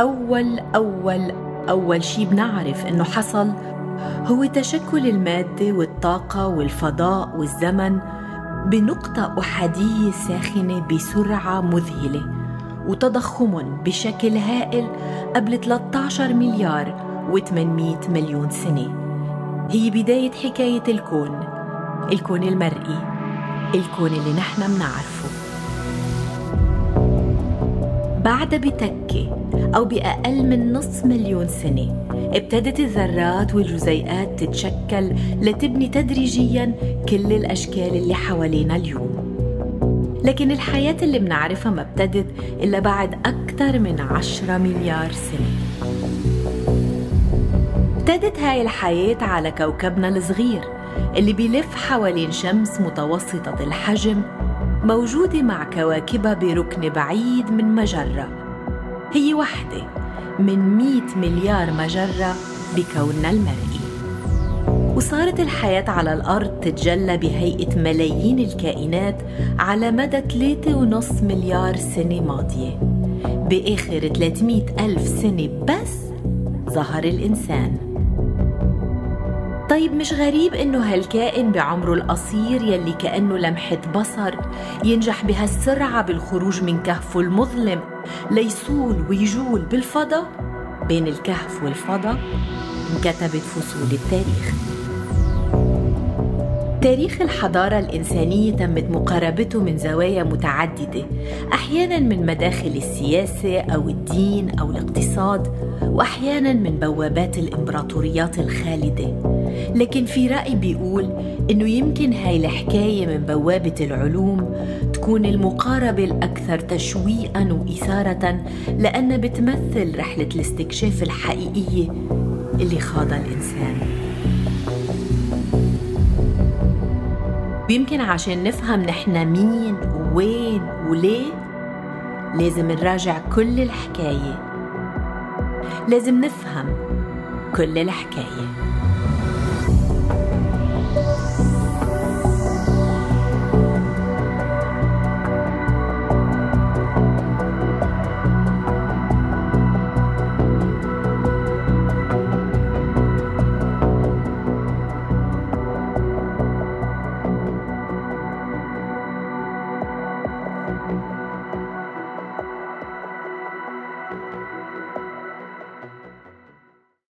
أول أول أول شي بنعرف إنه حصل هو تشكل المادة والطاقة والفضاء والزمن بنقطة أحادية ساخنة بسرعة مذهلة وتضخم بشكل هائل قبل 13 مليار و800 مليون سنة. هي بداية حكاية الكون الكون المرئي الكون اللي نحن منعرفه بعد بتكة أو بأقل من نصف مليون سنة. ابتدت الذرات والجزيئات تتشكل لتبني تدريجيا كل الأشكال اللي حوالينا اليوم. لكن الحياة اللي منعرفها ما ابتدت إلا بعد أكثر من عشرة مليار سنة. ابتدت هاي الحياة على كوكبنا الصغير اللي بيلف حوالين شمس متوسطة الحجم موجودة مع كواكبها بركن بعيد من مجرة. هي وحدة من 100 مليار مجرة بكوننا المرئي. وصارت الحياة على الأرض تتجلى بهيئة ملايين الكائنات على مدى 3.5 مليار سنة ماضية. بآخر 300 ألف سنة بس ظهر الإنسان. طيب مش غريب إنه هالكائن بعمره القصير يلي كأنه لمحة بصر ينجح بهالسرعة بالخروج من كهفه المظلم ليصول ويجول بالفضاء. بين الكهف والفضاء انكتبت فصول التاريخ. تاريخ الحضارة الإنسانية تمت مقاربته من زوايا متعددة أحيانا من مداخل السياسة أو الدين أو الاقتصاد وأحيانا من بوابات الإمبراطوريات الخالدة. لكن في رأي بيقول إنه يمكن هاي الحكاية من بوابة العلوم تكون المقاربة الأكثر تشويقا وإثارة لأنها بتمثل رحلة الاستكشاف الحقيقية اللي خاضها الإنسان. ويمكن عشان نفهم نحن مين ووين وليه لازم نراجع كل الحكاية. لازم نفهم كل الحكاية.